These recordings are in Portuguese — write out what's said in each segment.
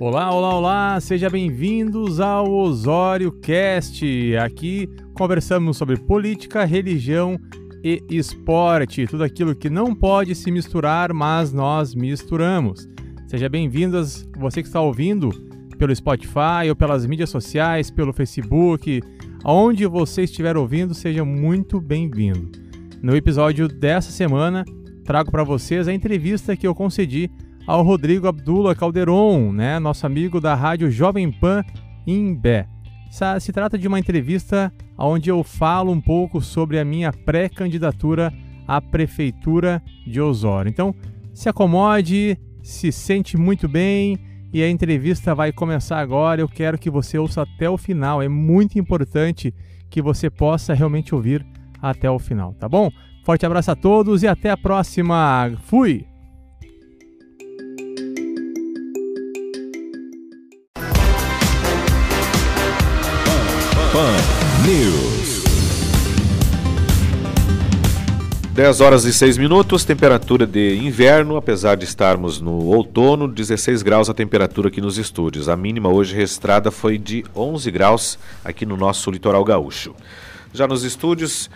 Olá, olá, olá, sejam bem-vindos ao Osório Cast. Aqui conversamos sobre política, religião e esporte, tudo aquilo que não pode se misturar, mas nós misturamos. Seja bem-vindas, você que está ouvindo pelo Spotify ou pelas mídias sociais, pelo Facebook, aonde você estiver ouvindo, seja muito bem-vindo. No episódio dessa semana, trago para vocês a entrevista que eu concedi ao Rodrigo Abdullah Calderon, né, nosso amigo da rádio Jovem Pan Imbé. Se trata de uma entrevista onde eu falo um pouco sobre a minha pré-candidatura à prefeitura de Osório. Então, se acomode, se sente muito bem e a entrevista vai começar agora. Eu quero que você ouça até o final. É muito importante que você possa realmente ouvir até o final, tá bom? Forte abraço a todos e até a próxima. Fui! Pan News. 10 horas e 6 minutos, temperatura de inverno, apesar de estarmos no outono, 16 graus a temperatura aqui nos estúdios. A mínima hoje registrada foi de 11 graus aqui no nosso litoral gaúcho. Já nos estúdios,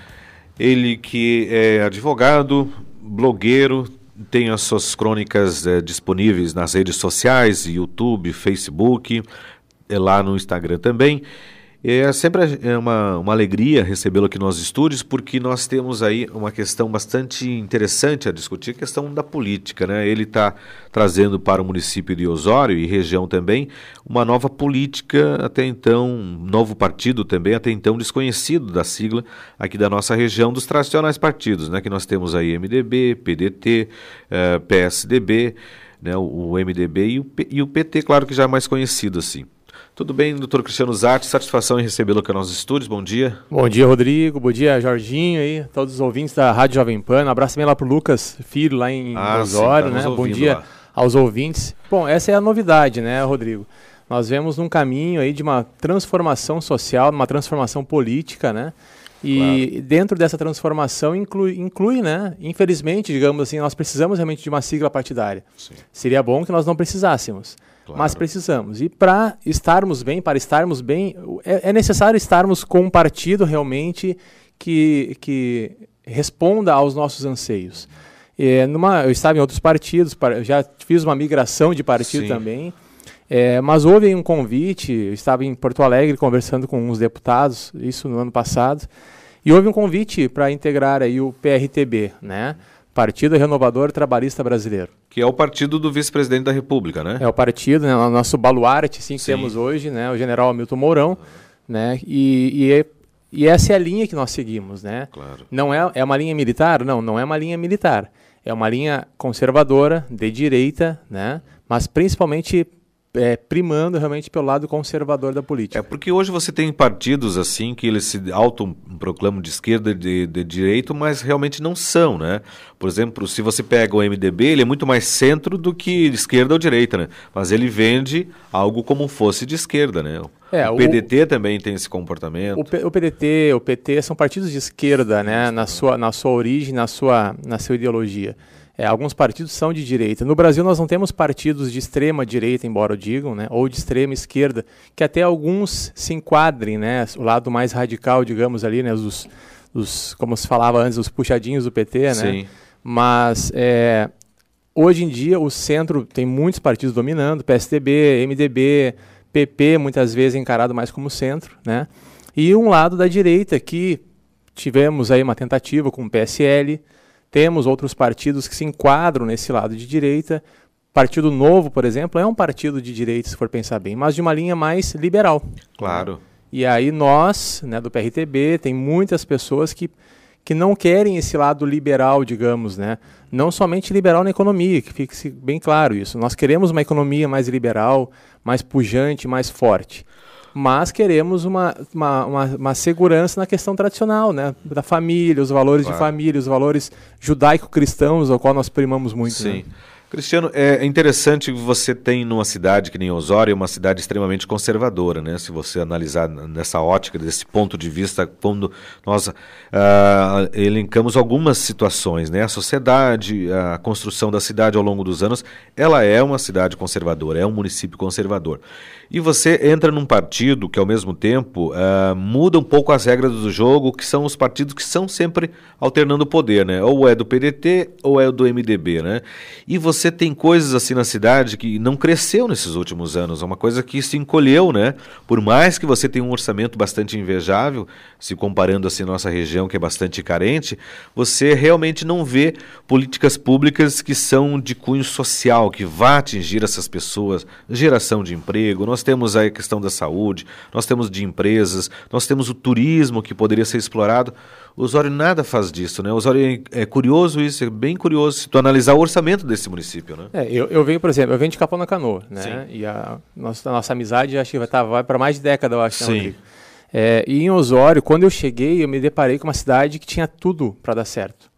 ele que é advogado, blogueiro, tem as suas crônicas é, disponíveis nas redes sociais, YouTube, Facebook, é lá no Instagram também. É sempre é uma, uma alegria recebê-lo aqui nos estúdios, porque nós temos aí uma questão bastante interessante a discutir, a questão da política. Né? Ele está trazendo para o município de Osório e região também uma nova política, até então, um novo partido também, até então desconhecido da sigla aqui da nossa região, dos tradicionais partidos, né? que nós temos aí MDB, PDT, eh, PSDB, né? o, o MDB e o, e o PT, claro que já é mais conhecido assim. Tudo bem, doutor Cristiano Zatti? Satisfação em recebê-lo aqui nos estúdios. Bom dia. Bom dia, Rodrigo. Bom dia, Jorginho aí, todos os ouvintes da Rádio Jovem Pan. Um abraço também lá pro Lucas Filho, lá em ah, Osório, tá né? Bom dia lá. aos ouvintes. Bom, essa é a novidade, né, Rodrigo? Nós vemos um caminho aí de uma transformação social, uma transformação política, né? E claro. dentro dessa transformação inclui, inclui, né? Infelizmente, digamos assim, nós precisamos realmente de uma sigla partidária. Sim. Seria bom que nós não precisássemos. Claro. Mas precisamos. E para estarmos bem, para estarmos bem, é, é, necessário estarmos com um partido realmente que, que responda aos nossos anseios. É, numa, eu estava em outros partidos, já fiz uma migração de partido Sim. também. É, mas houve um convite, eu estava em Porto Alegre conversando com uns deputados, isso no ano passado, e houve um convite para integrar aí o PRTB, né? Partido Renovador Trabalhista Brasileiro. Que é o partido do vice-presidente da República, né? É o partido, né, o nosso baluarte, assim, que Sim. temos hoje, né? O general Hamilton Mourão, né? E, e, é, e, essa é a linha que nós seguimos, né? Claro. Não é, é uma linha militar? Não, não é uma linha militar. É uma linha conservadora, de direita, né? Mas principalmente é, primando realmente pelo lado conservador da política. É porque hoje você tem partidos assim que eles se autoproclamam de esquerda e de, de direito, mas realmente não são, né? Por exemplo, se você pega o MDB, ele é muito mais centro do que esquerda ou direita, né? Mas ele vende algo como fosse de esquerda, né? É, o PDT o, também tem esse comportamento. O, P, o, PDT, o PT são partidos de esquerda, né? Na sua, na sua origem, na sua, na sua ideologia. É, alguns partidos são de direita. No Brasil nós não temos partidos de extrema direita, embora digam, né, ou de extrema esquerda, que até alguns se enquadrem, né, o lado mais radical, digamos ali, né, os, os como se falava antes, os puxadinhos do PT, né? Sim. Mas é, hoje em dia o centro tem muitos partidos dominando, PSDB, MDB, PP, muitas vezes encarado mais como centro, né? E um lado da direita que tivemos aí uma tentativa com o PSL, temos outros partidos que se enquadram nesse lado de direita. Partido Novo, por exemplo, é um partido de direita, se for pensar bem, mas de uma linha mais liberal. Claro. E aí nós, né, do PRTB, tem muitas pessoas que, que não querem esse lado liberal, digamos, né? Não somente liberal na economia, que fique bem claro isso. Nós queremos uma economia mais liberal, mais pujante, mais forte mas queremos uma, uma, uma, uma, segurança na questão tradicional, né? Da família, os valores claro. de família, os valores judaico-cristãos, ao qual nós primamos muito. Sim. Né? Cristiano, é interessante que você tem numa cidade que nem Osório, uma cidade extremamente conservadora, né? Se você analisar nessa ótica, desse ponto de vista, quando nós uh, elencamos algumas situações, né? A sociedade, a construção da cidade ao longo dos anos, ela é uma cidade conservadora, é um município conservador. E você entra num partido que, ao mesmo tempo, uh, muda um pouco as regras do jogo, que são os partidos que são sempre alternando o poder, né? Ou é do PDT ou é do MDB, né? E você você tem coisas assim na cidade que não cresceu nesses últimos anos, é uma coisa que se encolheu, né? Por mais que você tenha um orçamento bastante invejável, se comparando assim nossa região que é bastante carente, você realmente não vê políticas públicas que são de cunho social, que vá atingir essas pessoas, geração de emprego, nós temos a questão da saúde, nós temos de empresas, nós temos o turismo que poderia ser explorado. O Osório nada faz disso, né? O Osório é, é curioso isso, é bem curioso se tu analisar o orçamento desse município, né? É, eu, eu venho, por exemplo, eu venho de Capão na Canoa, né? Sim. E a nossa, a nossa amizade acho que vai, tá, vai para mais de década, eu acho, né, Sim. É, e em Osório, quando eu cheguei, eu me deparei com uma cidade que tinha tudo para dar certo.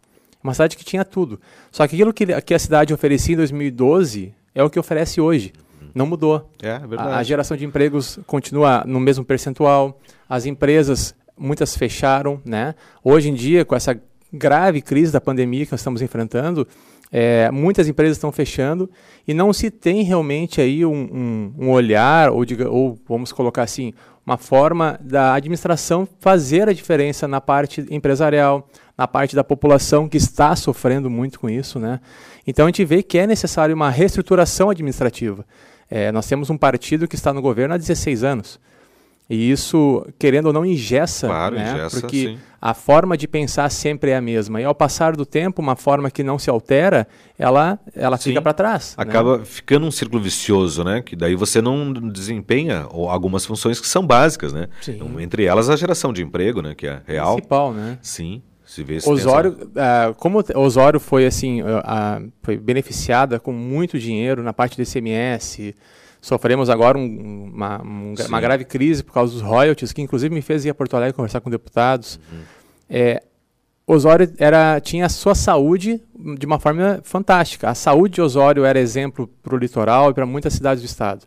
Uma cidade que tinha tudo. Só que aquilo que, que a cidade oferecia em 2012 é o que oferece hoje. Não mudou. É, é verdade. A, a geração de empregos continua no mesmo percentual. As empresas muitas fecharam, né? Hoje em dia, com essa grave crise da pandemia que nós estamos enfrentando, é, muitas empresas estão fechando e não se tem realmente aí um, um, um olhar, ou, diga, ou vamos colocar assim, uma forma da administração fazer a diferença na parte empresarial, na parte da população que está sofrendo muito com isso. Né? Então a gente vê que é necessário uma reestruturação administrativa. É, nós temos um partido que está no governo há 16 anos. E isso, querendo ou não, ingessa, claro, né? ingessa porque sim. a forma de pensar sempre é a mesma. E ao passar do tempo, uma forma que não se altera, ela, ela fica para trás. Né? Acaba né? ficando um círculo vicioso, né? Que daí você não desempenha algumas funções que são básicas, né? Então, entre elas a geração de emprego, né? Que é real. Principal, né? Sim. Se vê, Osório, uh, como Osório foi assim, uh, uh, foi beneficiada com muito dinheiro na parte do ICMS, Sofremos agora um, uma, um, uma, grave crise por causa dos royalties, que inclusive me fez ir a Porto Alegre conversar com deputados. Uhum. É, Osório era, tinha a sua saúde de uma forma fantástica. A saúde de Osório era exemplo para o litoral e para muitas cidades do estado.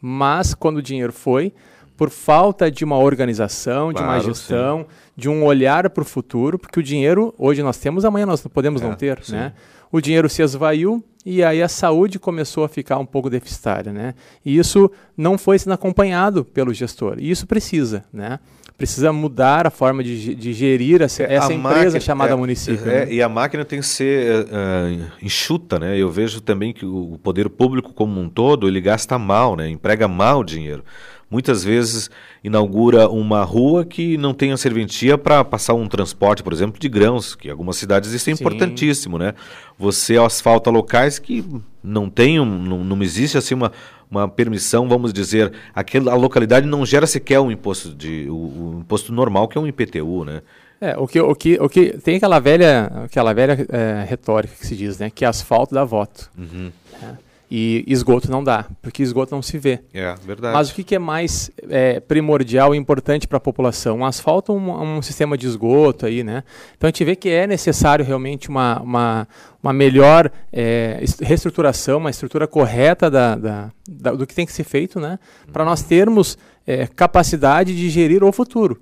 Mas, quando o dinheiro foi, por falta de uma organização, claro, de uma gestão, sim. de um olhar para o futuro, porque o dinheiro hoje nós temos, amanhã nós podemos é, não ter, né? O dinheiro se esvaiu e aí a saúde começou a ficar um pouco deficitária, né? E isso não foi sendo acompanhado pelo gestor. E isso precisa, né? Precisa mudar a forma de, de gerir essa, é, essa empresa máquina, chamada é, município. É, né? E a máquina tem que ser uh, enxuta, né? Eu vejo também que o poder público como um todo ele gasta mal, né? Emprega mal o dinheiro muitas vezes inaugura uma rua que não tem a serventia para passar um transporte, por exemplo, de grãos, que em algumas cidades isso é Sim. importantíssimo, né? Você asfalta locais que não tem, um, não, não existe assim uma, uma permissão, vamos dizer, aquela localidade não gera sequer um imposto de o, o imposto normal que é um IPTU, né? É, o que, o que, o que tem aquela velha, aquela velha é, retórica que se diz, né, que asfalto dá voto. Uhum. É. E esgoto não dá, porque esgoto não se vê. É, verdade. Mas o que, que é mais é, primordial e importante para a população? Um asfalto ou um, um, sistema de esgoto aí, né? Então a gente vê que é necessário realmente uma, uma, uma melhor é, reestruturação, uma estrutura correta da, da, da, do que tem que ser feito, né? Para nós termos é, capacidade de gerir o futuro.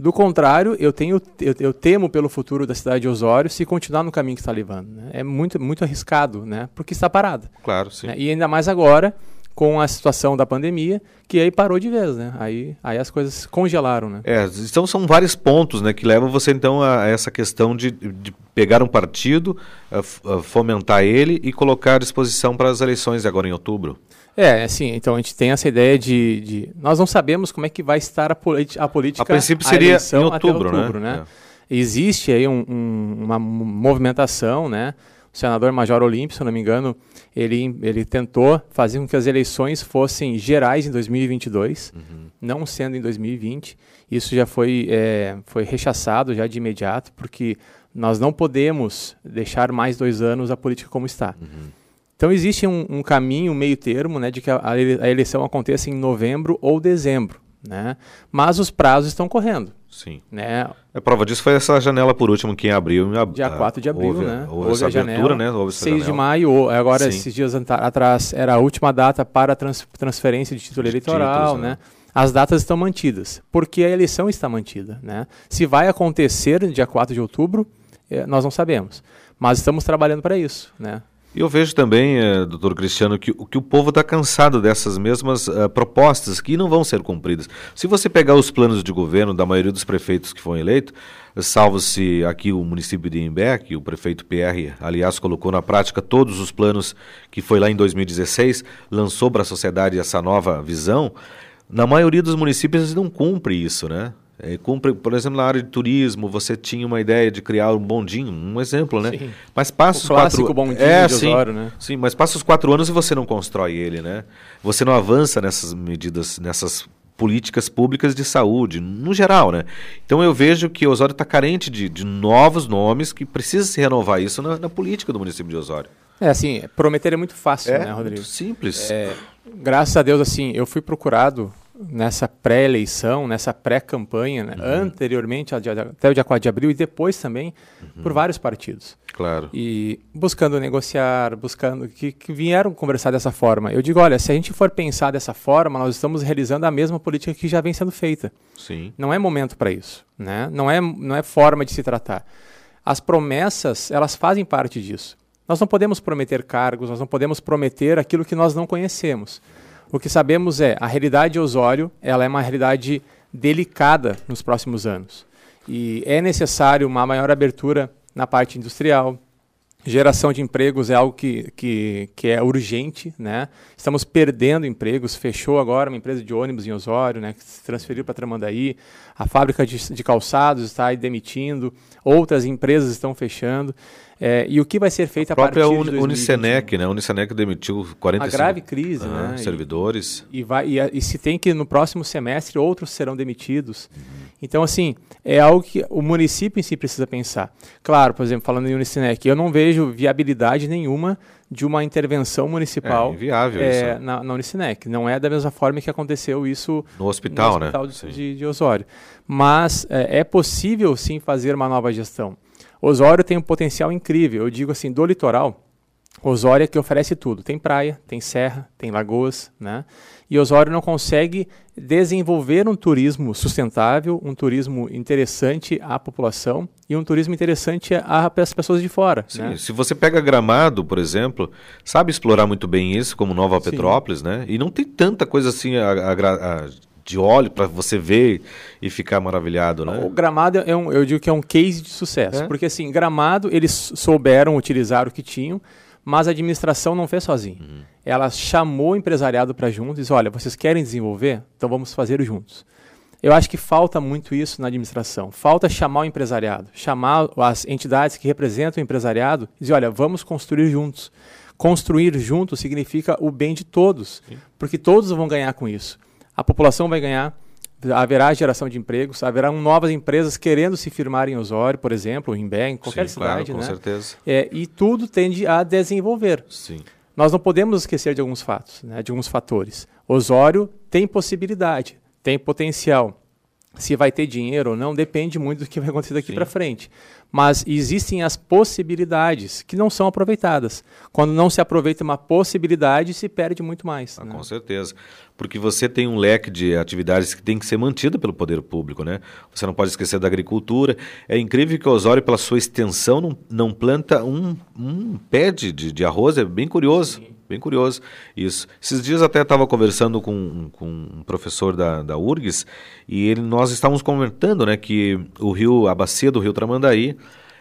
Do contrário, eu, tenho, eu, eu, temo pelo futuro da cidade de Osório se continuar no caminho que está levando. Né? É muito, muito arriscado, né? porque está parada. Claro, sim. Né? E ainda mais agora, com a situação da pandemia, que aí parou de vez, né? Aí, aí as coisas congelaram, né? É, então são vários pontos, né, que levam você então a, essa questão de, de pegar um partido, a, a fomentar ele e colocar à disposição para as eleições agora em outubro. É, assim, então a gente tem essa ideia de, de nós não sabemos como é que vai estar a, a política. A princípio seria em outubro, outubro né? né? É. Existe aí um, um, uma movimentação, né? O senador Major Olímpio, se não me engano, ele, ele tentou fazer com que as eleições fossem gerais em 2022, uhum. não sendo em 2020. Isso já foi, é, foi rechaçado já de imediato, porque nós não podemos deixar mais dois anos a política como está. Uhum. Então existe um, um caminho, um meio termo, né, de que a, a eleição aconteça em novembro ou dezembro. Né? Mas os prazos estão correndo. Sim. Né? A prova disso foi essa janela por último, quem abriu. Ab... Dia 4 de abril, houve, né? Houve, houve essa abertura, janela, né? Houve 6 janela. de maio, agora Sim. esses dias atrás era a última data para trans transferência de título de eleitoral, títulos, né? né? As datas estão mantidas, porque a eleição está mantida, né? Se vai acontecer no dia 4 de outubro, eh, nós não sabemos. Mas estamos trabalhando para isso, né? E eu vejo também, eh, doutor Cristiano, que, que o povo está cansado dessas mesmas uh, propostas que não vão ser cumpridas. Se você pegar os planos de governo da maioria dos prefeitos que foram eleitos, salvo-se aqui o município de Imbé, que o prefeito PR, aliás, colocou na prática todos os planos que foi lá em 2016, lançou para a sociedade essa nova visão, na maioria dos municípios não cumpre isso, né? É, cumpre, por exemplo, na área de turismo, você tinha uma ideia de criar um bondinho, um exemplo, né? Sim. Mas passa o os quatro... bondinho é, de Osório, sim, né? Sim, mas passa os quatro anos e você não constrói ele, né? Você não avança nessas medidas, nessas políticas públicas de saúde, no geral, né? Então eu vejo que Osório está carente de, de, novos nomes, que precisa se renovar isso na, na, política do município de Osório. É assim, prometer é muito fácil, é, né, Rodrigo? Muito simples. É, graças a Deus, assim, eu fui procurado nessa pré-eleição, nessa pré-campanha, né? uhum. anteriormente até o dia 4 de abril e depois também uhum. por vários partidos. Claro. E buscando negociar, buscando que, que, vieram conversar dessa forma. Eu digo, olha, se a gente for pensar dessa forma, nós estamos realizando a mesma política que já vem sendo feita. Sim. Não é momento para isso, né? Não é não é forma de se tratar. As promessas, elas fazem parte disso. Nós não podemos prometer cargos, nós não podemos prometer aquilo que nós não conhecemos. O que sabemos é a realidade de Osório, ela é uma realidade delicada nos próximos anos. E é necessário uma maior abertura na parte industrial. Geração de empregos é algo que, que, que é urgente, né? Estamos perdendo empregos. Fechou agora uma empresa de ônibus em Osório, né? Que se transferiu para Tramandaí. A fábrica de, de calçados está demitindo. Outras empresas estão fechando. É, e o que vai ser feito a, a própria partir de 2021? Unicenec, né? A Unicenec demitiu 45 a grave crise, né? servidores. E, e, vai, e, e, se tem que no próximo semestre outros serão demitidos. Uhum. Então, assim, é algo que o município em si precisa pensar. Claro, por exemplo, falando em Unicenec, eu não vejo viabilidade nenhuma de uma intervenção municipal é, inviável é, na, na Unicinec. Não é da mesma forma que aconteceu isso no hospital, no hospital né? de, de, de Osório. Mas é, é possível sim fazer uma nova gestão. Osório tem um potencial incrível. Eu digo assim, do litoral, Osório é que oferece tudo. Tem praia, tem serra, tem lagoas, né? E Osório não consegue desenvolver um turismo sustentável, um turismo interessante à população e um turismo interessante às pessoas de fora. Sim, né? se você pega Gramado, por exemplo, sabe explorar muito bem isso, como Nova Petrópolis, Sim. né? E não tem tanta coisa assim a, a, a de óleo para você ver e ficar maravilhado, né? O Gramado é um, eu digo que é um case de sucesso, é? porque assim, Gramado eles souberam utilizar o que tinham, mas a administração não fez sozinha. Uhum. Ela chamou o empresariado para junto e disse: olha, vocês querem desenvolver? Então vamos fazer juntos. Eu acho que falta muito isso na administração. Falta chamar o empresariado, chamar as entidades que representam o empresariado e dizer: olha, vamos construir juntos. Construir juntos significa o bem de todos, Sim. porque todos vão ganhar com isso a população vai ganhar, haverá geração de empregos, haverá novas empresas querendo se firmar em Osório, por exemplo, em Bé, em qualquer Sim, cidade, claro, com né? certeza. É, e tudo tende a desenvolver. Sim. Nós não podemos esquecer de alguns fatos, né, de alguns fatores. Osório tem possibilidade, tem potencial. Se vai ter dinheiro ou não depende muito do que vai acontecer daqui para frente. Mas existem as possibilidades que não são aproveitadas. Quando não se aproveita uma possibilidade, se perde muito mais. Ah, né? Com certeza porque você tem um leque de atividades que tem que ser mantido pelo poder público, né? Você não pode esquecer da agricultura. É incrível que o Osório, pela sua extensão, não, não planta um, um pé de, de, de arroz, é bem curioso. Sim. Bem curioso isso. Esses dias até estava conversando com, com um professor da, da URGS e ele, nós estávamos comentando né, que o rio, a bacia do rio Tramandaí,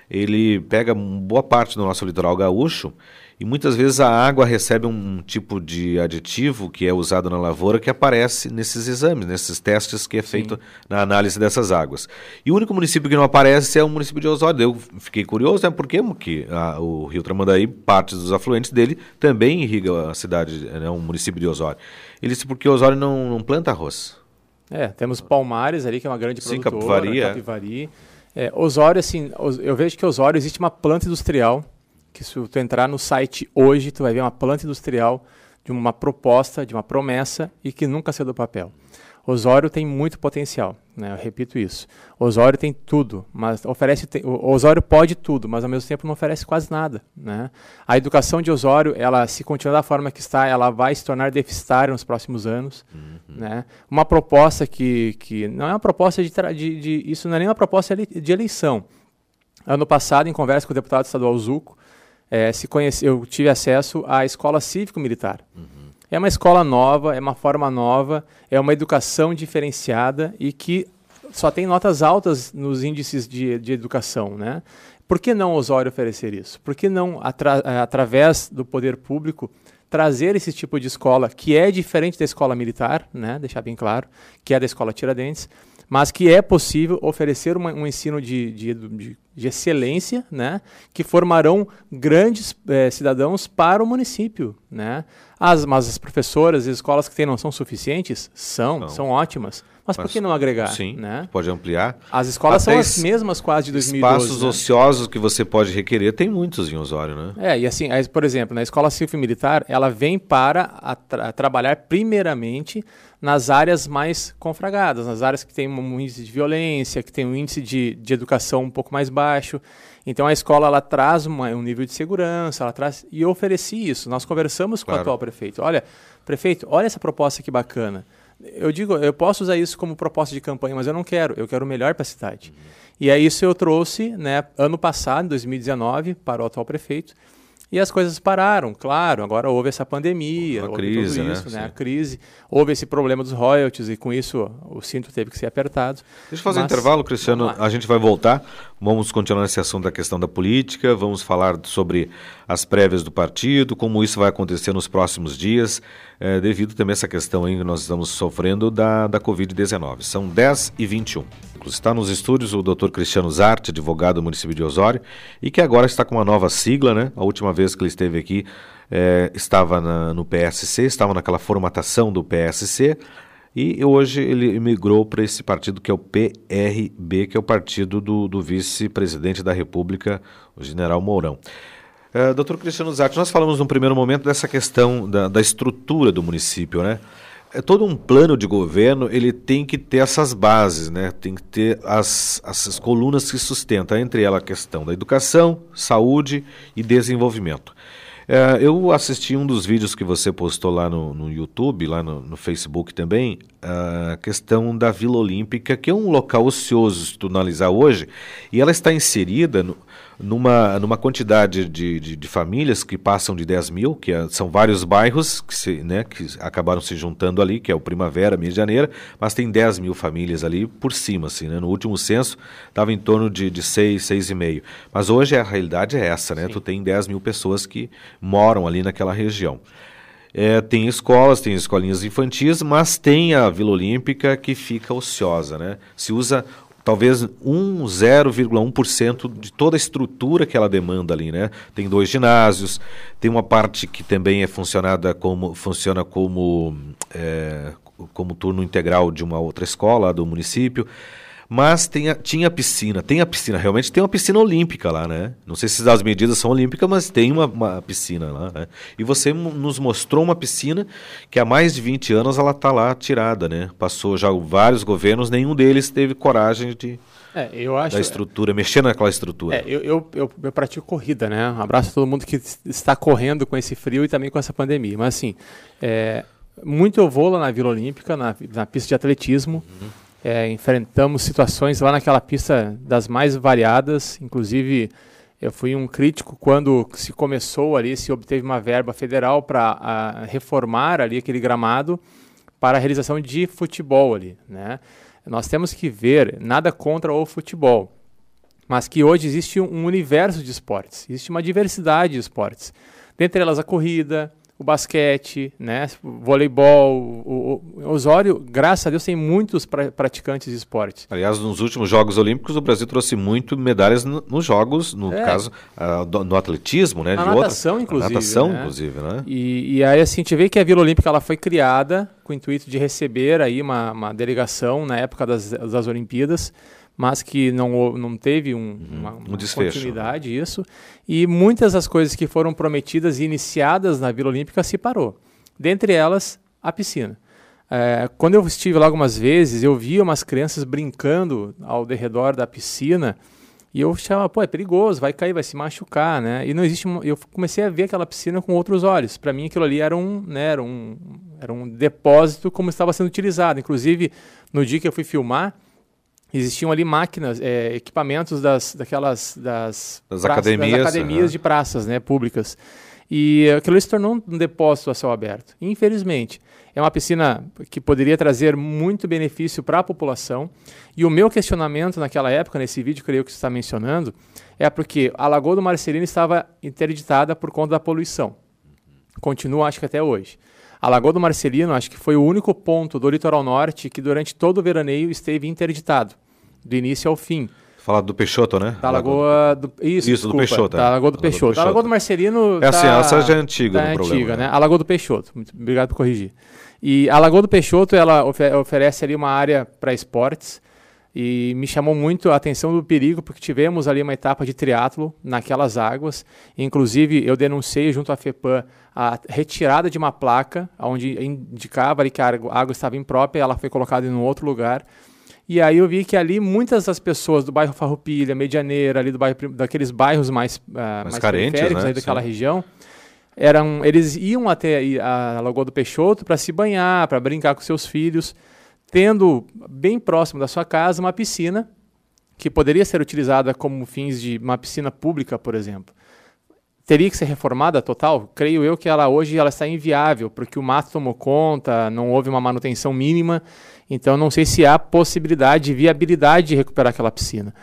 ele pega boa parte do nosso litoral gaúcho e muitas vezes a água recebe um tipo de aditivo que é usado na lavoura que aparece nesses exames, nesses testes que é feito Sim. na análise dessas águas. E o único município que não aparece é o município de Osório. Eu fiquei curioso, né? Por que a, o Rio Tramandaí, parte dos afluentes dele, também irriga a cidade, né, o município de Osório. Ele disse porque Osório não, não planta arroz. É, temos Palmares ali, que é uma grande Sim, produtora. Capivari. É. Capivari. É, Osório, assim, eu vejo que Osório existe uma planta industrial que se tu entrar no site hoje, tu vai ver uma planta industrial de uma proposta, de uma promessa e que nunca saiu do papel. Osório tem muito potencial, né? Eu repito isso. Osório tem tudo, mas oferece Osório pode tudo, mas ao mesmo tempo não oferece quase nada, né? A educação de Osório, ela se continuar da forma que está, ela vai se tornar deficitária nos próximos anos, uhum. né? Uma proposta que, que não é uma proposta de, de, de isso não é nem uma proposta de eleição. Ano passado, em conversa com o deputado estadual Zuco, é, se conhece, eu tive acesso à escola cívico-militar. Uhum. É uma escola nova, é uma forma nova, é uma educação diferenciada e que só tem notas altas nos índices de, de educação, né? Por que não Osório oferecer isso? Por que não, atra eh, através do poder público, trazer esse tipo de escola, que é diferente da escola militar, né? deixar bem claro, que é da escola Tiradentes, mas que é possível oferecer uma, um ensino de, de, de, de, excelência, né, que formarão grandes eh, cidadãos para o município. Né? As, mas as professoras e escolas que têm não são suficientes? São, não. são ótimas. Mas, mas, por que não agregar? Sim, né? pode ampliar. As escolas Até são as mesmas quase de 2012. Espaços né? ociosos que você pode requerer, tem muitos em Osório, né? É, e assim, por exemplo, na escola civil militar, ela vem para a tra trabalhar primeiramente nas áreas mais confragadas, nas áreas que tem um índice de violência, que tem um índice de, de educação um pouco mais baixo. Então a escola ela traz uma, um nível de segurança, ela traz e eu ofereci isso. Nós conversamos claro. com o atual prefeito. Olha, prefeito, olha essa proposta que bacana. Eu digo, eu posso usar isso como proposta de campanha, mas eu não quero. Eu quero o melhor para a cidade. Uhum. E é isso eu trouxe, né, ano passado, em 2019, para o atual prefeito. E as coisas pararam, claro. Agora houve essa pandemia, a crise, tudo isso, né? né? A crise. Houve esse problema dos royalties e com isso o cinto teve que ser apertado. Deixa eu fazer Mas, um intervalo, Cristiano. A gente vai voltar. Vamos continuar nesse assunto da questão da política. Vamos falar sobre as prévias do partido, como isso vai acontecer nos próximos dias, é, devido também a essa questão aí que nós estamos sofrendo da, da Covid-19. São 10 e 21. Está nos estúdios o Dr. Cristiano Zarte, advogado do município de Osório, e que agora está com uma nova sigla, né? A última vez que ele esteve aqui é, estava na, no PSC, estava naquela formatação do PSC, e hoje ele migrou para esse partido que é o PRB, que é o partido do, do vice-presidente da República, o general Mourão. É, doutor Cristiano Zarte, nós falamos no primeiro momento dessa questão da, da estrutura do município, né? é todo um plano de governo, ele tem que ter essas bases, né? Tem que ter as, as colunas que sustentam, entre elas a questão da educação, saúde e desenvolvimento. É, eu assisti um dos vídeos que você postou lá no, no YouTube, lá no, no, Facebook também, a questão da Vila Olímpica, que é um local ocioso, se tu analisar hoje, e ela está inserida no, numa, numa quantidade de, de, de, famílias que passam de 10 mil, que é, são vários bairros que, se, né, que acabaram se juntando ali, que é o Primavera, Janeiro, mas tem 10 mil famílias ali por cima, assim, né? No último censo estava em torno de, de 6, 6,5. Mas hoje a realidade é essa, né? Sim. Tu tem 10 mil pessoas que moram ali naquela região. É, tem escolas, tem escolinhas infantis, mas tem a Vila Olímpica que fica ociosa, né? Se usa talvez 1, 0,1% de toda a estrutura que ela demanda ali, né? Tem dois ginásios, tem uma parte que também é funcionada como funciona como é, como turno integral de uma outra escola do município. Mas tem a, tinha piscina, tem a piscina, realmente tem uma piscina olímpica lá, né? Não sei se as medidas são olímpicas, mas tem uma, uma piscina lá, né? E você nos mostrou uma piscina que há mais de 20 anos ela está lá tirada, né? Passou já vários governos, nenhum deles teve coragem de, é, eu acho, da estrutura, mexer naquela estrutura. É, eu, eu, eu, eu, pratico corrida, né? Um abraço a todo mundo que está correndo com esse frio e também com essa pandemia. Mas assim, é, muito eu vou lá na Vila Olímpica, na, na pista de atletismo. Uhum. É, enfrentamos situações lá naquela pista das mais variadas, inclusive eu fui um crítico quando se começou ali, se obteve uma verba federal para reformar ali aquele gramado para a realização de futebol ali, né? Nós temos que ver nada contra o futebol, mas que hoje existe um universo de esportes, existe uma diversidade de esportes, dentre elas a corrida, o basquete, né, voleibol, o, o, Osório, graças a Deus, tem muitos pra, praticantes de esporte. Aliás, nos últimos Jogos Olímpicos, o Brasil trouxe muito medalhas no, nos Jogos, no é. caso, uh, do, no atletismo, né? A de natação, outra, inclusive. A natação, né? inclusive, né? E, e, aí, assim, a gente vê que a Vila Olímpica ela foi criada com o intuito de receber aí uma, uma delegação na época das, das Olimpíadas, mas que não, não teve um, uhum. uma, uma um continuidade isso. E muitas das coisas que foram prometidas e iniciadas na Vila Olímpica se parou. Dentre elas, a piscina. É, quando eu estive lá algumas vezes, eu via umas crianças brincando ao redor da piscina e eu achava, pô, é perigoso, vai cair, vai se machucar, né? E não existe. Eu comecei a ver aquela piscina com outros olhos. Para mim, aquilo ali era um, né, era um, era um depósito como estava sendo utilizado. Inclusive, no dia que eu fui filmar, existiam ali máquinas, é, equipamentos das, daquelas das, das praças, academias, das academias uhum. de praças, né, públicas. E aquilo se tornou um depósito a céu aberto. Infelizmente, é uma piscina que poderia trazer muito benefício para a população. E o meu questionamento naquela época, nesse vídeo, creio que você está mencionando, é porque a Lagoa do Marcelino estava interditada por conta da poluição. Continua, acho que até hoje. A Lagoa do Marcelino, acho que foi o único ponto do litoral norte que durante todo o veraneio esteve interditado, do início ao fim. Falar do Peixoto, né? Da Lagoa do. Isso, Isso do Peixoto. Da Lagoa do Peixoto. A Lagoa do Marcelino. É assim, tá, essa já é antiga, tá no antiga, problema, né? A Lagoa do Peixoto. Muito obrigado por corrigir. E a Lagoa do Peixoto, ela oferece ali uma área para esportes. E me chamou muito a atenção do perigo, porque tivemos ali uma etapa de triatlo naquelas águas. Inclusive, eu denunciei junto à FEPAM a retirada de uma placa, onde indicava ali que a água estava imprópria, ela foi colocada em um outro lugar. E aí eu vi que ali muitas das pessoas do bairro Farroupilha, Medianeira, ali do bairro, daqueles bairros mais, uh, mais, mais carentes, né? daquela Sim. região, eram, eles iam até a Lagoa do Peixoto para se banhar, para brincar com seus filhos, tendo bem próximo da sua casa uma piscina que poderia ser utilizada como fins de uma piscina pública, por exemplo. Teria que ser reformada total? Creio eu que ela hoje ela está inviável, porque o mato tomou conta, não houve uma manutenção mínima então não sei se há possibilidade, viabilidade de recuperar aquela piscina.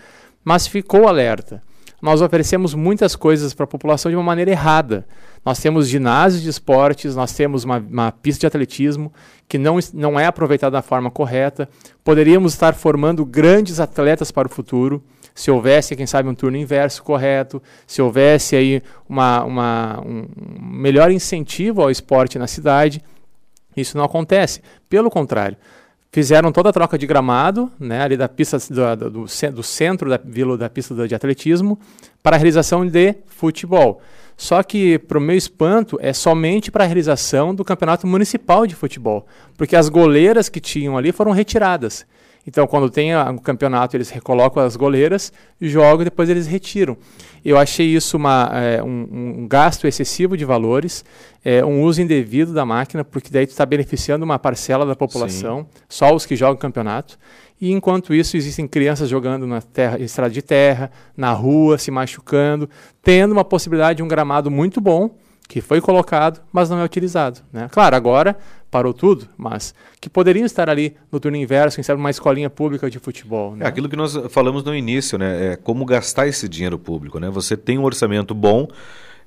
Mas ficou alerta. Nós oferecemos muitas coisas para a população de uma maneira errada. Nós temos ginásios de esportes, nós temos uma, uma pista de atletismo que não, não é aproveitada da forma correta. Poderíamos estar formando grandes atletas para o futuro se houvesse, quem sabe, um turno inverso correto, se houvesse aí uma, uma, um melhor incentivo ao esporte na cidade. Isso não acontece. Pelo contrário, Fizeram toda a troca de gramado, né, ali da pista do, do, do centro da vila da pista de atletismo, para a realização de futebol. Só que, para o meu espanto, é somente para a realização do campeonato municipal de futebol, porque as goleiras que tinham ali foram retiradas. Então, quando tem o campeonato, eles recolocam as goleiras, jogam e depois eles retiram. Eu achei isso uma, é, um, um, gasto excessivo de valores, é, um uso indevido da máquina, porque daí tu está beneficiando uma parcela da população, Sim. só os que jogam campeonato. E enquanto isso, existem crianças jogando na terra, estrada de terra, na rua, se machucando, tendo uma possibilidade de um gramado muito bom, que foi colocado, mas não é utilizado. Né? Claro, agora parou tudo, mas que poderiam estar ali no turno inverso, quem sabe uma escolinha pública de futebol. Né? É aquilo que nós falamos no início, né? É como gastar esse dinheiro público. Né? Você tem um orçamento bom,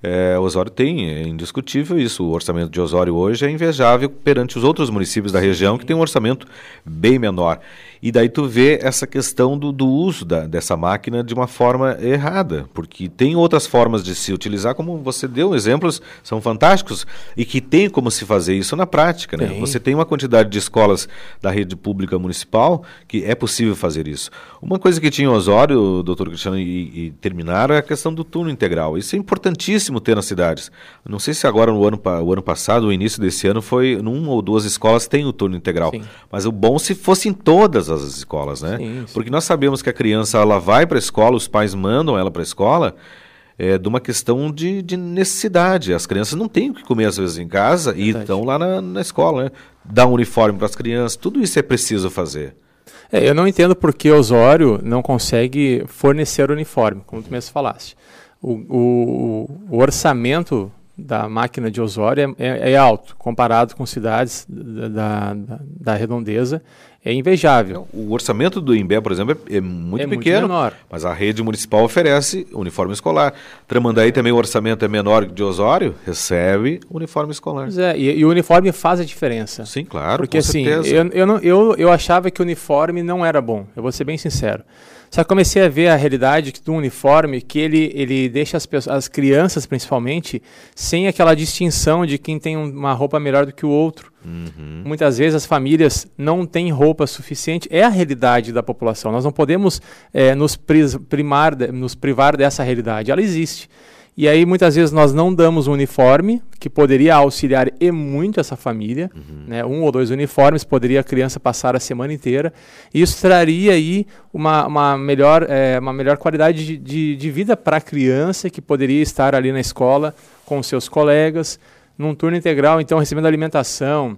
é, Osório tem, é indiscutível isso. O orçamento de Osório hoje é invejável perante os outros municípios da região que tem um orçamento bem menor. E daí tu vê essa questão do, do uso da, dessa máquina de uma forma errada, porque tem outras formas de se utilizar, como você deu exemplos, são fantásticos, e que tem como se fazer isso na prática. Né? Você tem uma quantidade de escolas da rede pública municipal que é possível fazer isso. Uma coisa que tinha em Osório, doutor Cristiano, e, e terminaram, é a questão do turno integral. Isso é importantíssimo ter nas cidades. Não sei se agora no ano, o ano passado, o início desse ano, foi numa ou duas escolas tem o turno integral. Sim. Mas o bom se fosse em todas as escolas, né? Sim, sim. Porque nós sabemos que a criança ela vai para a escola, os pais mandam ela para a escola é, de uma questão de, de, necessidade. As crianças não têm o que comer às vezes em casa Verdade. e estão lá na, na escola, né? Dar um uniforme para as crianças, tudo isso é preciso fazer. É, eu não entendo por que Osório não consegue fornecer uniforme, como tu mesmo falaste. O, o, o orçamento da máquina de Osório é, é, é, alto, comparado com cidades da, da, da redondeza é invejável. O orçamento do INBE, por exemplo, é, é muito é pequeno, muito mas a rede municipal oferece uniforme escolar. Tramandaí também o orçamento é menor que de Osório, recebe uniforme escolar. Pois é, e, e, o uniforme faz a diferença. Sim, claro, Porque assim, eu, eu, não, eu, eu achava que o uniforme não era bom, eu vou ser bem sincero. Só comecei a ver a realidade do uniforme que ele, ele deixa as, pessoas, as crianças, principalmente, sem aquela distinção de quem tem uma roupa melhor do que o outro. Uhum. Muitas vezes as famílias não têm roupa suficiente. É a realidade da população. Nós não podemos é, nos, primar, nos privar dessa realidade. Ela existe. E aí muitas vezes nós não damos um uniforme, que poderia auxiliar e muito essa família, uhum. né? um ou dois uniformes, poderia a criança passar a semana inteira. E isso traria aí uma, uma, melhor, é, uma melhor qualidade de, de, de vida para a criança, que poderia estar ali na escola com seus colegas, num turno integral, então recebendo alimentação,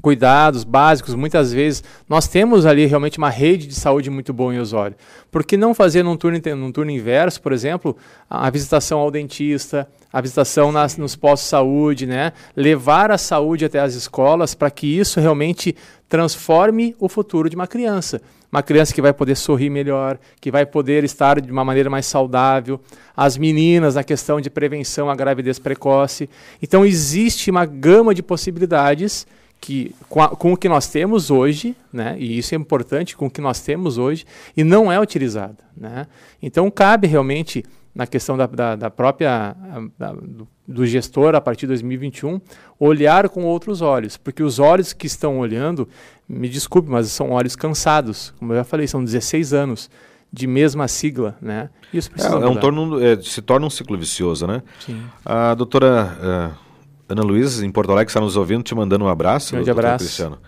cuidados básicos, muitas vezes nós temos ali realmente uma rede de saúde muito boa em Osório. Por que não fazer num turno, num turno inverso, por exemplo, a visitação ao dentista, a visitação nas, nos postos de saúde, né? levar a saúde até as escolas para que isso realmente transforme o futuro de uma criança. Uma criança que vai poder sorrir melhor, que vai poder estar de uma maneira mais saudável. As meninas, na questão de prevenção à gravidez precoce. Então, existe uma gama de possibilidades que com, a, com, o que nós temos hoje, né, e isso é importante, com o que nós temos hoje, e não é utilizada. Né? Então, cabe realmente, na questão da, da, da própria da, do, do, gestor, a partir de 2021, olhar com outros olhos, porque os olhos que estão olhando, me desculpe, mas são olhos cansados, como eu já falei, são 16 anos de mesma sigla, né? Isso precisa é, é um torno, é, se torna um ciclo vicioso, né? Sim. A doutora uh, Ana Luísa, em Porto Alegre, está nos ouvindo, te mandando um abraço. Grande abraço. Cristiano.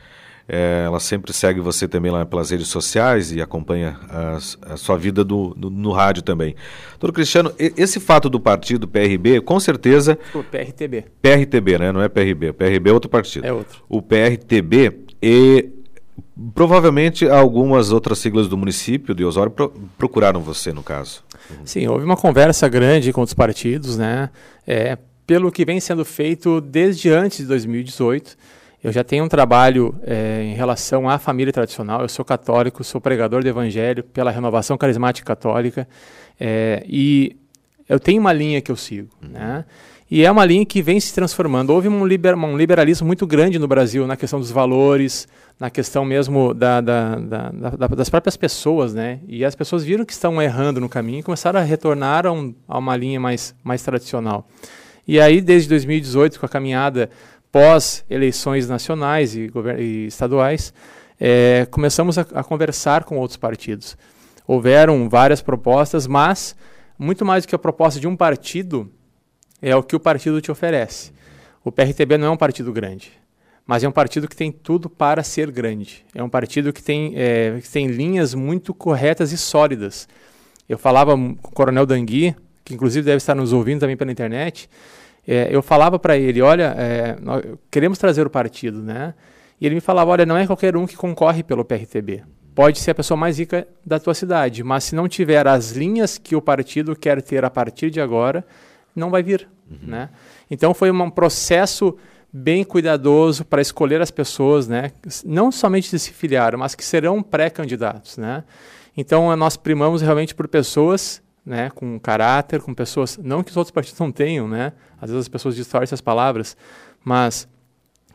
É, ela sempre segue você também lá pelas redes sociais e acompanha a, a sua vida do, do, no rádio também. Doutor Cristiano, esse fato do partido PRB, com certeza. O PRTB. PRTB, né? Não é PRB. PRB é outro partido. É outro. O PRTB e provavelmente algumas outras siglas do município de Osório pro, procuraram você, no caso. Sim, houve uma conversa grande com os partidos, né? É, pelo que vem sendo feito desde antes de 2018. Eu já tenho um trabalho é, em relação à família tradicional. Eu sou católico, sou pregador do Evangelho pela renovação carismática católica é, e eu tenho uma linha que eu sigo, uhum. né? E é uma linha que vem se transformando. Houve um, liber, um, liberalismo muito grande no Brasil na questão dos valores, na questão mesmo da, da, da, das próprias pessoas, né? E as pessoas viram que estão errando no caminho e começaram a retornar a, um, a uma linha mais, mais tradicional. E aí, desde 2018, com a caminhada pós-eleições nacionais e, e estaduais, é, começamos a, a, conversar com outros partidos. Houveram várias propostas, mas muito mais do que a proposta de um partido é o que o partido te oferece. O PRTB não é um partido grande, mas é um partido que tem tudo para ser grande. É um partido que tem, é, que tem linhas muito corretas e sólidas. Eu falava com o Coronel Dangui, que inclusive deve estar nos ouvindo também pela internet, é, eu falava para ele, olha, é, nós queremos trazer o partido, né? E ele me falava, olha, não é qualquer um que concorre pelo PRTB. Pode ser a pessoa mais rica da tua cidade, mas se não tiver as linhas que o partido quer ter a partir de agora, não vai vir, uhum. né? Então foi um processo bem cuidadoso para escolher as pessoas, né? Não somente de se filiar, mas que serão pré-candidatos, né? Então nós primamos realmente por pessoas né, com caráter, com pessoas, não que os outros partidos não tenham, né? Às vezes as pessoas distorcem as palavras, mas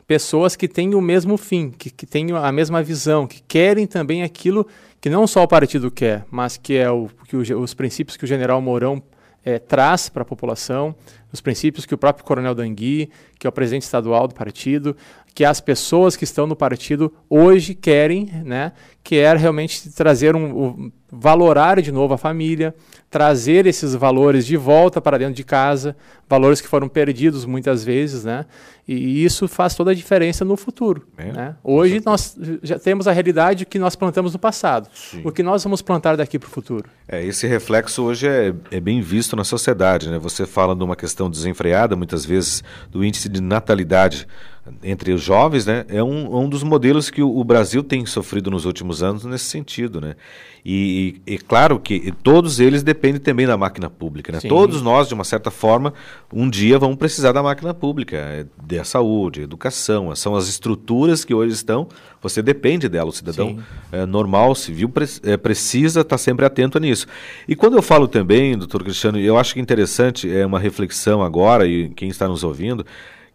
pessoas que têm o mesmo fim, que, que têm a mesma visão, que querem também aquilo que não só o partido quer, mas que é o, que o, os princípios que o general Mourão é, traz para a população, os princípios que o próprio Coronel Dangui, que é o presidente estadual do partido, que as pessoas que estão no partido hoje querem, né, que é realmente trazer um, um valorar de novo a família, trazer esses valores de volta para dentro de casa, valores que foram perdidos muitas vezes, né? E isso faz toda a diferença no futuro. É, né? Hoje nós já temos a realidade que nós plantamos no passado. Sim. O que nós vamos plantar daqui para o futuro. É, esse reflexo hoje é, é bem visto na sociedade. Né? Você fala de uma questão desenfreada, muitas vezes, do índice de natalidade entre os jovens, né, é um, um dos modelos que o, o, Brasil tem sofrido nos últimos anos nesse sentido, né? E, e, e claro que todos eles dependem também da máquina pública, né? Todos nós, de uma certa forma, um dia vamos precisar da máquina pública, é, da saúde, educação, são as estruturas que hoje estão, você depende dela, o cidadão é, normal, civil, pre, é, precisa estar sempre atento nisso. E quando eu falo também, doutor Cristiano, eu acho que interessante, é uma reflexão agora, e quem está nos ouvindo,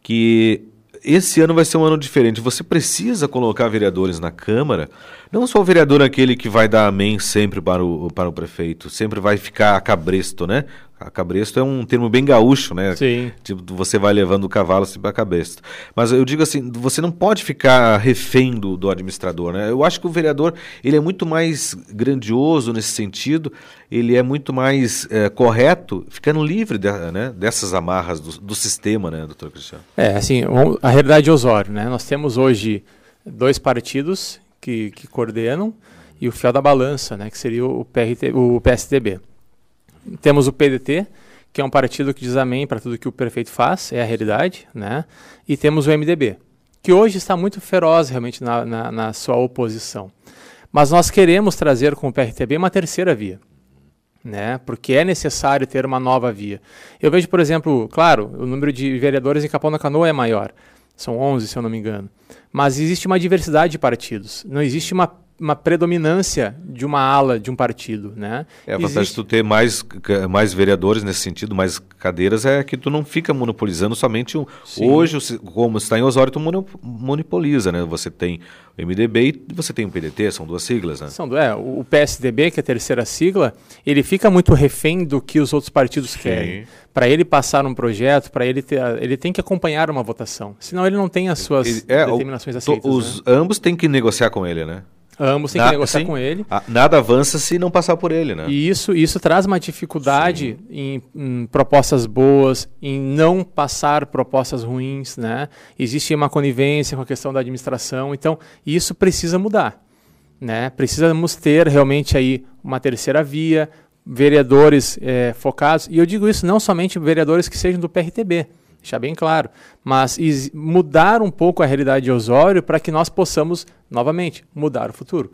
que esse ano vai ser um ano diferente. Você precisa colocar vereadores na Câmara, não só o vereador aquele que vai dar amém sempre para o, para o prefeito, sempre vai ficar cabresto, né? Cabresto é um termo bem gaúcho, né? Sim. Tipo, você vai levando o cavalo assim para cabresto. Mas eu digo assim, você não pode ficar refém do, do administrador, né? Eu acho que o vereador, ele é muito mais grandioso nesse sentido, ele é muito mais é, correto, ficando livre de, né, dessas amarras do, do, sistema, né, doutor Cristiano? É, assim, a realidade de Osório, né? Nós temos hoje dois partidos que, que coordenam e o fiel da balança, né, que seria o, PRT, o PSDB. Temos o PDT, que é um partido que diz amém para tudo que o prefeito faz, é a realidade, né? E temos o MDB, que hoje está muito feroz realmente na, na, na sua oposição. Mas nós queremos trazer com o PRTB uma terceira via. Né? Porque é necessário ter uma nova via. Eu vejo, por exemplo, claro, o número de vereadores em Capão da Canoa é maior, são 11, se eu não me engano. Mas existe uma diversidade de partidos. Não existe uma uma predominância de uma ala de um partido, né? É, a vantagem de tu ter mais, mais vereadores nesse sentido, mais cadeiras, é que tu não fica monopolizando somente um. Sim. Hoje, como está em Osório, tu monopoliza, né? Você tem o MDB e você tem o PDT, são duas siglas, né? São, é, o PSDB, que é a terceira sigla, ele fica muito refém do que os outros partidos Sim. querem. Para ele passar um projeto, para ele ter, ele tem que acompanhar uma votação. Senão ele não tem as suas ele, é, determinações aceitas. Os, né? Ambos têm que negociar com ele, né? Ambos têm que negociar sim. com ele. nada avança se não passar por ele, né? E isso, isso traz uma dificuldade em, em, propostas boas, em não passar propostas ruins, né? Existe uma conivência com a questão da administração, então isso precisa mudar, né? Precisamos ter realmente aí uma terceira via, vereadores é, focados, e eu digo isso não somente vereadores que sejam do PRTB, deixar bem claro, mas mudar um pouco a realidade de Osório para que nós possamos, novamente, mudar o futuro.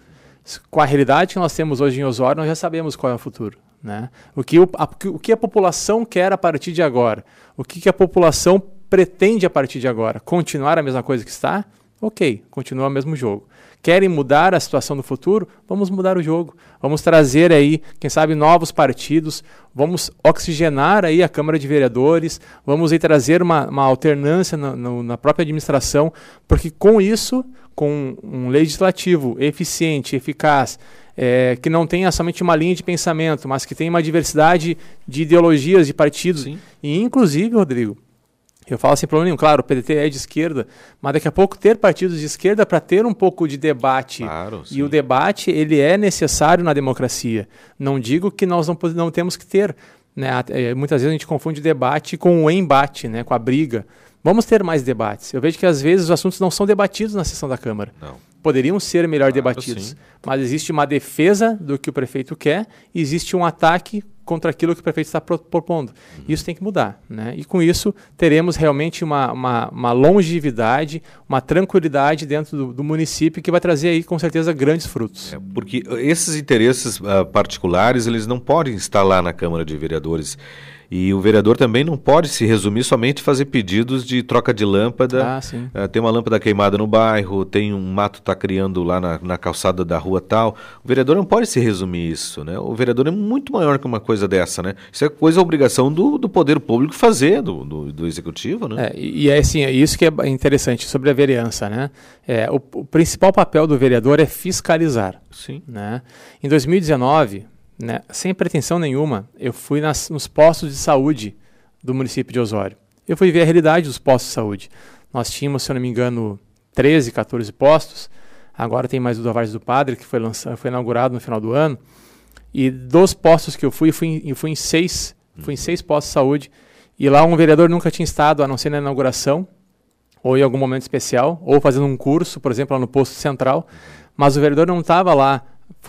Com a realidade que nós temos hoje em Osório, nós já sabemos qual é o futuro. Né? O, que o, a, o que a população quer a partir de agora? O que, que a população pretende a partir de agora? Continuar a mesma coisa que está? Ok, continua o mesmo jogo querem mudar a situação do futuro, vamos mudar o jogo. Vamos trazer aí, quem sabe, novos partidos, vamos oxigenar aí a Câmara de Vereadores, vamos aí trazer uma, uma alternância na, na própria administração, porque com isso, com um legislativo eficiente, eficaz, é, que não tenha somente uma linha de pensamento, mas que tenha uma diversidade de ideologias, de partidos, Sim. e inclusive, Rodrigo, eu falo sem problema nenhum, claro, o PDT é de esquerda, mas daqui a pouco ter partidos de esquerda para ter um pouco de debate. Claro, e o debate, ele é necessário na democracia. Não digo que nós não, não temos que ter. Né? É, muitas vezes a gente confunde debate com o embate, né? com a briga. Vamos ter mais debates. Eu vejo que às vezes os assuntos não são debatidos na sessão da Câmara. Não. Poderiam ser melhor claro, debatidos. Sim. Mas existe uma defesa do que o prefeito quer e existe um ataque contra aquilo que o prefeito está propondo. Uhum. Isso tem que mudar. Né? E com isso teremos realmente uma, uma, uma longevidade, uma tranquilidade dentro do, do, município que vai trazer aí com certeza grandes frutos. É, porque esses interesses uh, particulares eles não podem estar lá na Câmara de Vereadores. E o vereador também não pode se resumir somente fazer pedidos de troca de lâmpada. Ah, sim. Uh, tem uma lâmpada queimada no bairro, tem um mato está criando lá na, na, calçada da rua tal. O vereador não pode se resumir isso, né? O vereador é muito maior que uma coisa dessa, né? Isso é coisa obrigação do, do poder público fazer, do, do, do executivo, né? É, e é assim, é isso que é interessante sobre a vereança, né? É, o, o principal papel do vereador é fiscalizar. Sim. Né? Em 2019 né, sem pretensão nenhuma, eu fui nas, nos postos de saúde do município de Osório. Eu fui ver a realidade dos postos de saúde. Nós tínhamos, se eu não me engano, 13, 14 postos. Agora tem mais o da Vargem do Padre, que foi, lançado, foi inaugurado no final do ano. E dos postos que eu fui, eu fui, eu fui em seis, fui em seis postos de saúde. E lá um vereador nunca tinha estado, a não ser na inauguração, ou em algum momento especial, ou fazendo um curso, por exemplo, lá no posto central. Mas o vereador não estava lá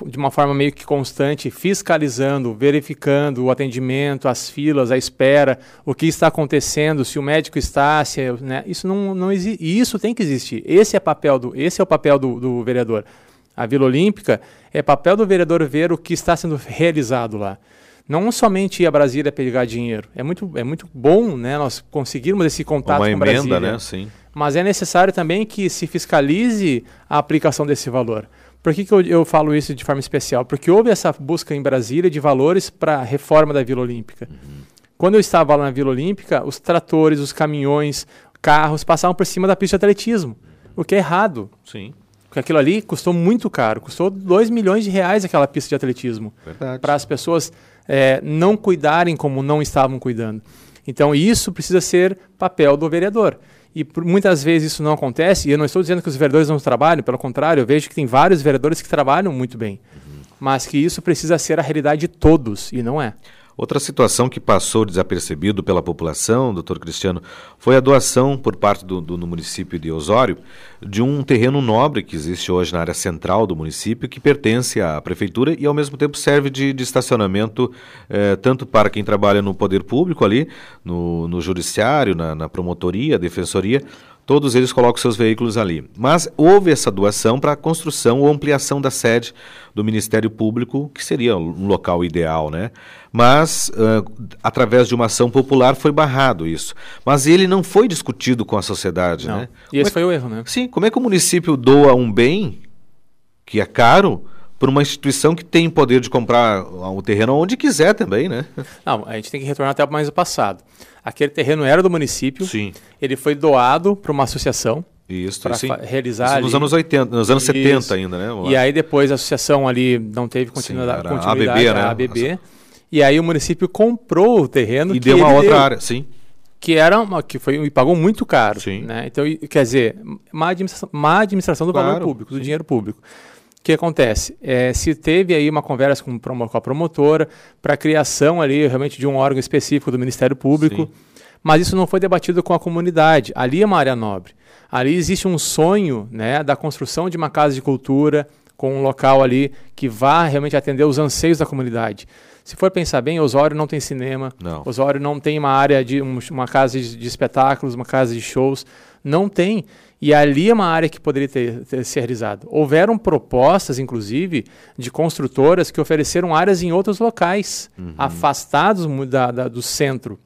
de uma forma meio que constante, fiscalizando, verificando o atendimento, as filas, a espera, o que está acontecendo, se o médico está, se, né, isso não, não existe. Isso tem que existir. Esse é, papel do, esse é o papel do, do vereador. A Vila Olímpica é papel do vereador ver o que está sendo realizado lá. Não somente ir a Brasília pegar dinheiro. É muito, é muito bom né, nós conseguirmos esse contato Uma com emenda, Brasília. Né? Sim. Mas é necessário também que se fiscalize a aplicação desse valor. Por que, que eu, eu, falo isso de forma especial? Porque houve essa busca em Brasília de valores para a reforma da Vila Olímpica. Uhum. Quando eu estava lá na Vila Olímpica, os tratores, os caminhões, carros passavam por cima da pista de atletismo, o que é errado. Sim. Porque aquilo ali custou muito caro, custou 2 milhões de reais aquela pista de atletismo. Para as pessoas é, não cuidarem como não estavam cuidando. Então, isso precisa ser papel do vereador. E por, muitas vezes isso não acontece, e eu não estou dizendo que os vereadores não trabalham, pelo contrário, eu vejo que tem vários vereadores que trabalham muito bem. Uhum. Mas que isso precisa ser a realidade de todos, e não é. Outra situação que passou desapercebido pela população, doutor Cristiano, foi a doação por parte do, do, do, município de Osório de um terreno nobre que existe hoje na área central do município, que pertence à prefeitura e ao mesmo tempo serve de, de estacionamento eh, tanto para quem trabalha no poder público ali, no, no judiciário, na, na promotoria, defensoria, Todos eles colocam seus veículos ali. Mas houve essa doação para a construção ou ampliação da sede do Ministério Público, que seria um local ideal, né? Mas, uh, através de uma ação popular, foi barrado isso. Mas ele não foi discutido com a sociedade, não. né? E esse é foi o erro, né? Sim, como é que o município doa um bem que é caro por uma instituição que tem poder de comprar o terreno onde quiser também, né? Não, a gente tem que retornar até mais o passado. Aquele terreno era do município. Sim. Ele foi doado para uma associação. Isso, para realizar Isso nos anos 80, nos anos Isso. 70 ainda, né? E aí depois a associação ali não teve continuidade, sim, continuidade a ABB, né? A ABB. E aí o município comprou o terreno e deu uma outra deu, área, sim. Que era uma, que foi e pagou muito caro, sim. né? Então, quer dizer, má administração, má administração do claro, valor público, do sim. dinheiro público que acontece? É, se teve aí uma conversa com, com a promotora para a criação ali realmente de um órgão específico do Ministério Público, Sim. mas isso não foi debatido com a comunidade. Ali é uma área nobre. Ali existe um sonho né, da construção de uma casa de cultura com um local ali que vá realmente atender os anseios da comunidade. Se for pensar bem, Osório não tem cinema, não. Osório não tem uma área de uma casa de, de espetáculos, uma casa de shows, não tem. E ali é uma área que poderia ter, ter ser realizado. Houveram propostas, inclusive, de construtoras que ofereceram áreas em outros locais, uhum. afastados da, da, do centro,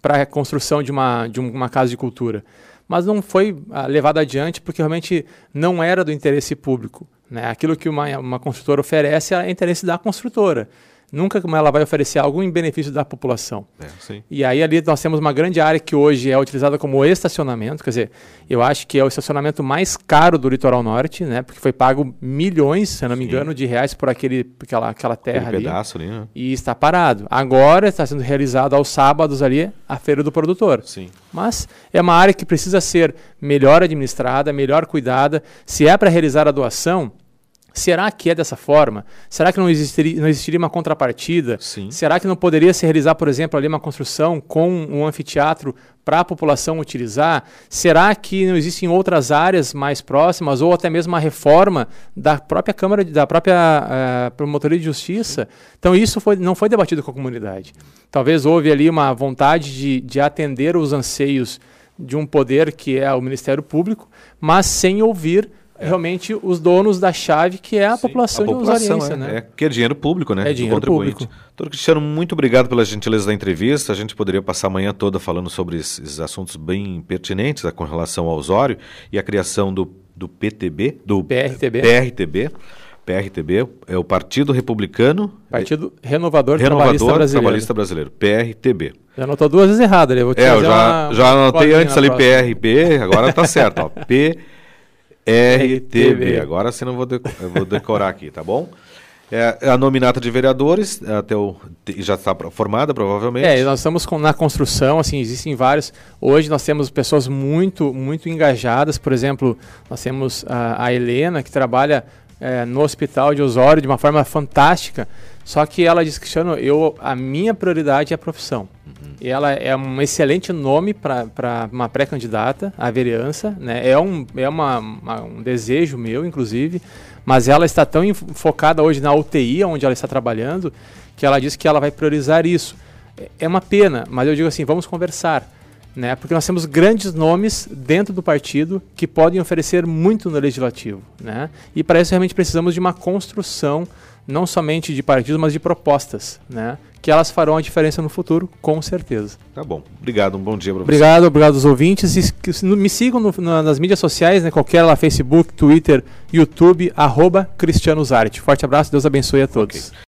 para a construção de uma, de uma casa de cultura. Mas não foi ah, levado adiante porque realmente não era do interesse público. Né? Aquilo que uma, uma construtora oferece é interesse da construtora. Nunca ela vai oferecer algo em benefício da população. É, e aí ali nós temos uma grande área que hoje é utilizada como estacionamento, quer dizer, eu acho que é o estacionamento mais caro do litoral norte, né? Porque foi pago milhões, se não me engano, de reais por aquele, aquela, aquela terra aquele ali. pedaço ali, né? E está parado. Agora está sendo realizado aos sábados ali a feira do produtor. Sim. Mas é uma área que precisa ser melhor administrada, melhor cuidada. Se é para realizar a doação, Será que é dessa forma? Será que não existiria, não existiria uma contrapartida? Sim. Será que não poderia se realizar, por exemplo, ali uma construção com um anfiteatro para a população utilizar? Será que não existem outras áreas mais próximas ou até mesmo uma reforma da própria Câmara, da própria uh, Promotoria de Justiça? Então isso foi, não foi debatido com a comunidade. Talvez houve ali uma vontade de, de atender os anseios de um poder que é o Ministério Público, mas sem ouvir realmente os donos da chave, que é a Sim, população, a população de é, né? É, que é dinheiro público, né? É dinheiro público. Doutor Cristiano, muito obrigado pela gentileza da entrevista. A gente poderia passar a manhã toda falando sobre esses assuntos bem pertinentes com relação ao Osório e a criação do, do PTB, do PRTB. PRTB. PRTB é o Partido Republicano. Partido Renovador, Renovador Trabalhista Brasileiro. Trabalhista Brasileiro, PRTB. Já anotou duas vezes errado ali. vou te é, eu já, já anotei antes ali PRP, agora tá certo. Ó, P RTB. Agora você não vou, de, vou decorar aqui, tá bom? É, é, a nominata de vereadores até o, já está formada, provavelmente. É, nós estamos com, na construção, assim, existem vários. Hoje nós temos pessoas muito, muito engajadas. Por exemplo, nós temos a, a Helena, que trabalha é, no hospital de Osório de uma forma fantástica. Só que ela diz, Cristiano, eu, a minha prioridade é a profissão. Uhum. E ela é um excelente nome para uma pré-candidata à vereança. Né? É, um, é uma, uma, um desejo meu, inclusive. Mas ela está tão focada hoje na UTI, onde ela está trabalhando, que ela diz que ela vai priorizar isso. É, é uma pena, mas eu digo assim, vamos conversar. Né? Porque nós temos grandes nomes dentro do partido que podem oferecer muito no legislativo. Né? E para isso realmente precisamos de uma construção não somente de partidos, mas de propostas, né? Que elas farão a diferença no futuro, com certeza. Tá bom. Obrigado, um bom dia para você. Obrigado, obrigado aos ouvintes. E, me sigam no, na, nas mídias sociais, né? Qualquer lá, Facebook, Twitter, YouTube, arroba Cristiano Zarte. Forte abraço, Deus abençoe a todos. Okay.